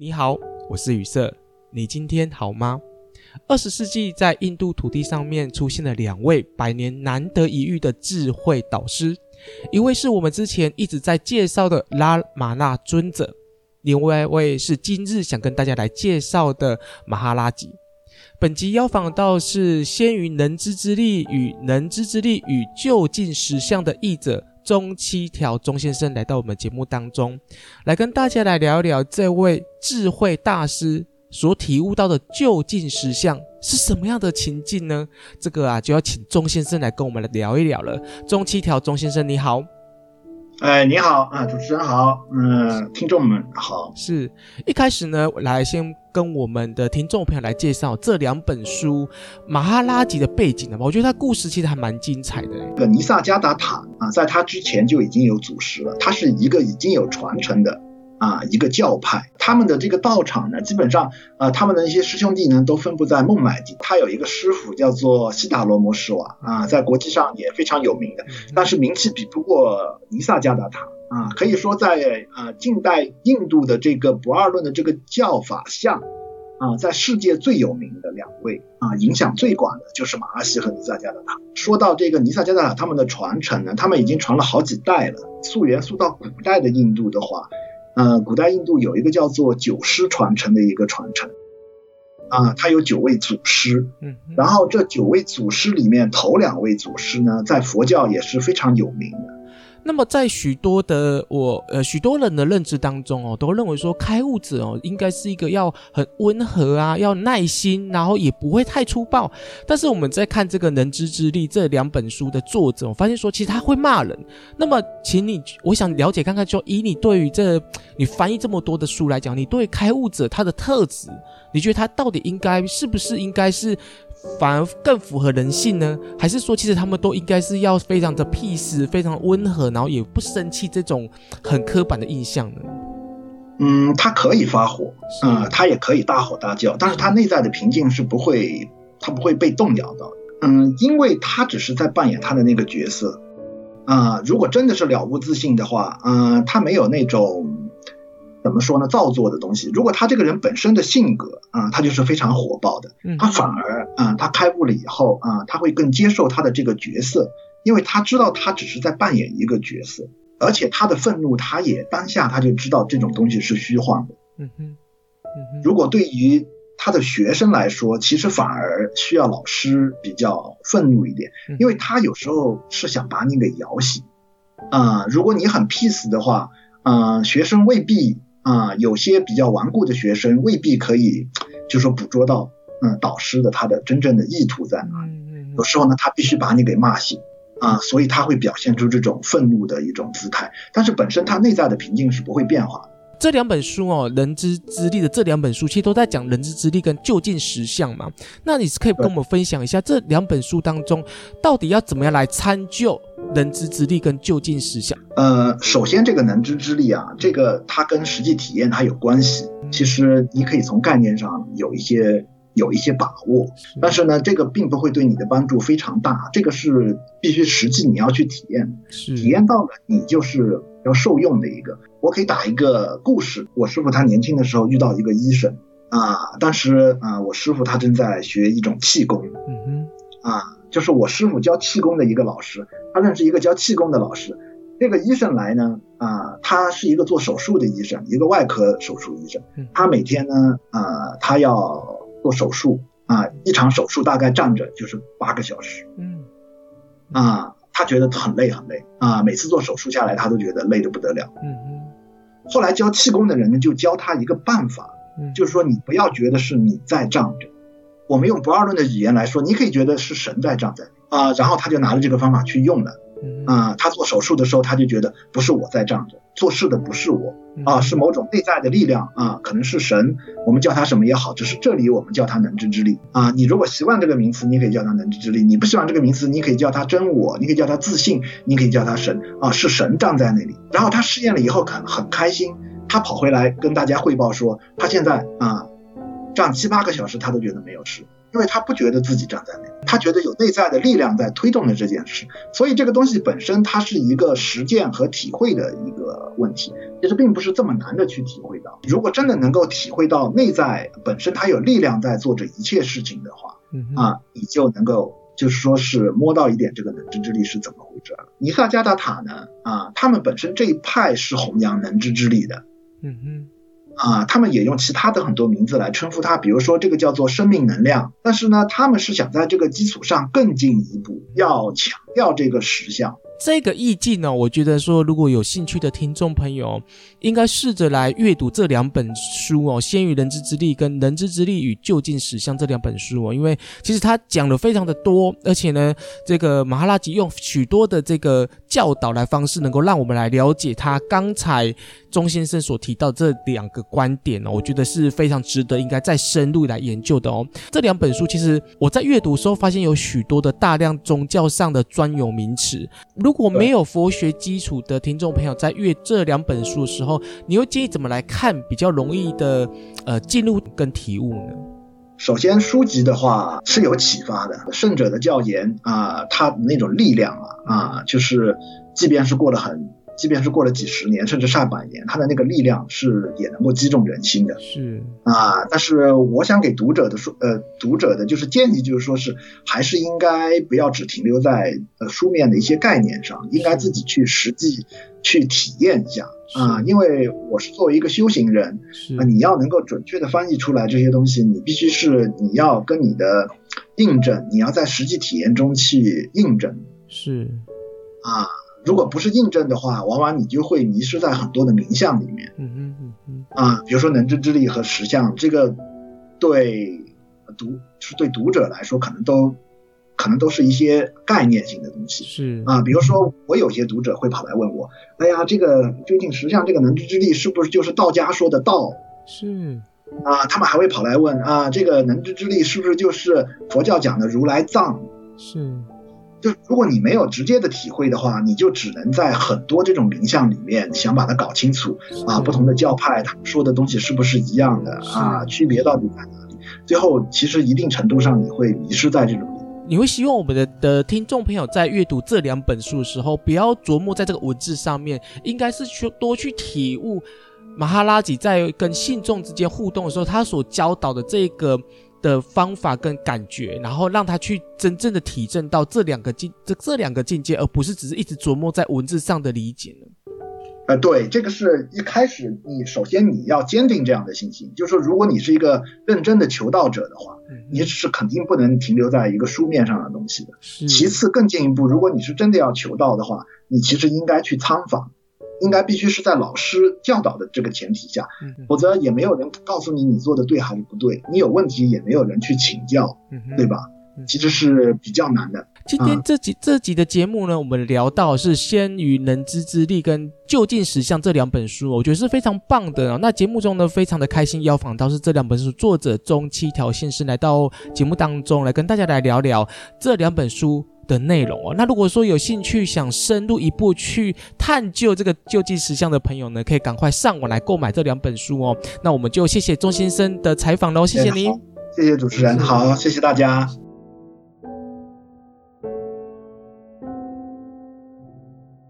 你好，我是雨色。你今天好吗？二十世纪在印度土地上面出现了两位百年难得一遇的智慧导师，一位是我们之前一直在介绍的拉玛那尊者，另外一位是今日想跟大家来介绍的马哈拉吉。本集邀访到是先于能知之力与能知之力与究竟实相的译者。中七条钟先生来到我们节目当中，来跟大家来聊一聊这位智慧大师所体悟到的究竟实相是什么样的情境呢？这个啊，就要请钟先生来跟我们来聊一聊了。中七条钟先生，你好。哎，你好啊，主持人好，嗯，听众们好。是一开始呢，来先跟我们的听众朋友来介绍这两本书马哈拉吉的背景的吧。我觉得他故事其实还蛮精彩的。这个尼萨加达塔啊，在他之前就已经有祖师了，他是一个已经有传承的。啊，一个教派，他们的这个道场呢，基本上，呃，他们的一些师兄弟呢，都分布在孟买地。他有一个师傅叫做悉达罗摩什瓦啊，在国际上也非常有名的，但是名气比不过尼萨加达塔啊。可以说在呃近代印度的这个不二论的这个教法下，啊，在世界最有名的两位啊，影响最广的就是马哈西和尼萨加达塔。说到这个尼萨加达塔他们的传承呢，他们已经传了好几代了。溯源溯到古代的印度的话。呃，古代印度有一个叫做九师传承的一个传承，啊，它有九位祖师，嗯，然后这九位祖师里面头两位祖师呢，在佛教也是非常有名的。那么，在许多的我呃许多人的认知当中哦，都认为说开悟者哦，应该是一个要很温和啊，要耐心，然后也不会太粗暴。但是我们在看这个《能知之力》这两本书的作者，我发现说其实他会骂人。那么，请你，我想了解看看，就以你对于这你翻译这么多的书来讲，你对开悟者他的特质，你觉得他到底应该是不是应该是？反而更符合人性呢？还是说，其实他们都应该是要非常的 peace，非常温和，然后也不生气这种很刻板的印象呢？嗯，他可以发火，嗯、呃，他也可以大吼大叫，但是他内在的平静是不会，他不会被动摇的。嗯，因为他只是在扮演他的那个角色。啊、呃，如果真的是了无自信的话，嗯、呃，他没有那种。怎么说呢？造作的东西。如果他这个人本身的性格啊、呃，他就是非常火爆的。他反而啊、呃，他开悟了以后啊、呃，他会更接受他的这个角色，因为他知道他只是在扮演一个角色，而且他的愤怒，他也当下他就知道这种东西是虚幻的。嗯哼，嗯哼。如果对于他的学生来说，其实反而需要老师比较愤怒一点，因为他有时候是想把你给摇醒啊、呃。如果你很 peace 的话，啊、呃，学生未必。啊、呃，有些比较顽固的学生未必可以，就说捕捉到，嗯、呃，导师的他的真正的意图在哪里。有时候呢，他必须把你给骂醒啊、呃，所以他会表现出这种愤怒的一种姿态。但是本身他内在的平静是不会变化的。这两本书哦，人之之力的这两本书，其实都在讲人之之力跟就近实相嘛。那你是可以跟我们分享一下这两本书当中，到底要怎么样来参究？能知之力跟就近实相。呃，首先这个能知之力啊，这个它跟实际体验它有关系。其实你可以从概念上有一些有一些把握，但是呢，这个并不会对你的帮助非常大。这个是必须实际你要去体验，体验到了你就是要受用的一个。我可以打一个故事，我师傅他年轻的时候遇到一个医生啊，当时啊，我师傅他正在学一种气功，嗯哼，啊。就是我师傅教气功的一个老师，他认识一个教气功的老师。这个医生来呢，啊、呃，他是一个做手术的医生，一个外科手术医生。他每天呢，啊、呃，他要做手术啊、呃，一场手术大概站着就是八个小时。嗯，啊，他觉得很累很累啊，每次做手术下来，他都觉得累得不得了。嗯嗯。后来教气功的人呢，就教他一个办法，就是说你不要觉得是你在站着。我们用不二论的语言来说，你可以觉得是神在站在啊、呃，然后他就拿着这个方法去用了，啊、呃，他做手术的时候，他就觉得不是我在站着，做事的不是我啊、呃，是某种内在的力量啊、呃，可能是神，我们叫他什么也好，只是这里我们叫他能知之力啊、呃。你如果习惯这个名词，你可以叫他能知之力；你不喜欢这个名词，你可以叫他真我，你可以叫他自信，你可以叫他神啊、呃，是神站在那里。然后他试验了以后，很很开心，他跑回来跟大家汇报说，他现在啊。呃站七八个小时，他都觉得没有事因为他不觉得自己站在那，他觉得有内在的力量在推动着这件事，所以这个东西本身它是一个实践和体会的一个问题，其实并不是这么难的去体会到。如果真的能够体会到内在本身它有力量在做着一切事情的话，啊，你就能够就是说是摸到一点这个能知之力是怎么回事了。尼萨加达塔呢，啊，他们本身这一派是弘扬能知之力的，嗯哼。啊，他们也用其他的很多名字来称呼它，比如说这个叫做生命能量，但是呢，他们是想在这个基础上更进一步，要强调这个实相。这个意境呢，我觉得说，如果有兴趣的听众朋友，应该试着来阅读这两本书哦，《先于人知之力》跟《人知之力与就近史相》这两本书哦，因为其实他讲的非常的多，而且呢，这个马哈拉吉用许多的这个教导来方式，能够让我们来了解他刚才钟先生所提到这两个观点哦，我觉得是非常值得应该再深入来研究的哦。这两本书其实我在阅读的时候发现有许多的大量宗教上的专有名词。如果没有佛学基础的听众朋友在阅这两本书的时候，你会建议怎么来看比较容易的呃进入跟体悟呢？首先，书籍的话是有启发的，圣者的教言啊，它那种力量啊啊，就是即便是过了很。即便是过了几十年，甚至上百年，它的那个力量是也能够击中人心的。是啊，但是我想给读者的说，呃，读者的就是建议，就是说是还是应该不要只停留在呃书面的一些概念上，应该自己去实际去体验一下啊。因为我是作为一个修行人，啊，你要能够准确的翻译出来这些东西，你必须是你要跟你的印证，你要在实际体验中去印证。是啊。如果不是印证的话，往往你就会迷失在很多的名相里面。嗯嗯嗯嗯。啊，比如说能知之力和实相，这个对读是对读者来说，可能都可能都是一些概念性的东西。是啊，比如说我有些读者会跑来问我，哎呀，这个究竟实相这个能知之力是不是就是道家说的道？是啊，他们还会跑来问啊，这个能知之力是不是就是佛教讲的如来藏？是。就如果你没有直接的体会的话，你就只能在很多这种名相里面想把它搞清楚啊，不同的教派他们说的东西是不是一样的啊，区别到底在哪里？最后其实一定程度上你会迷失在这种里。你会希望我们的的听众朋友在阅读这两本书的时候，不要琢磨在这个文字上面，应该是去多去体悟马哈拉吉在跟信众之间互动的时候，他所教导的这个。的方法跟感觉，然后让他去真正的体证到这两个境这这两个境界，而不是只是一直琢磨在文字上的理解呢？呃，对，这个是一开始你首先你要坚定这样的信心，就是说，如果你是一个认真的求道者的话，你是肯定不能停留在一个书面上的东西的。其次，更进一步，如果你是真的要求道的话，你其实应该去参访。应该必须是在老师教导的这个前提下，否则也没有人告诉你你做的对还是不对，你有问题也没有人去请教，对吧？其实是比较难的。今天这集这集的节目呢，我们聊到是《先于能知之力》跟《就近实相》这两本书，我觉得是非常棒的。那节目中呢，非常的开心邀访到是这两本书作者中七条先生来到节目当中来跟大家来聊聊这两本书的内容哦，那如果说有兴趣想深入一步去探究这个救济实像的朋友呢，可以赶快上网来购买这两本书哦。那我们就谢谢钟先生的采访喽，谢谢您，谢谢主持人，好，谢谢大家。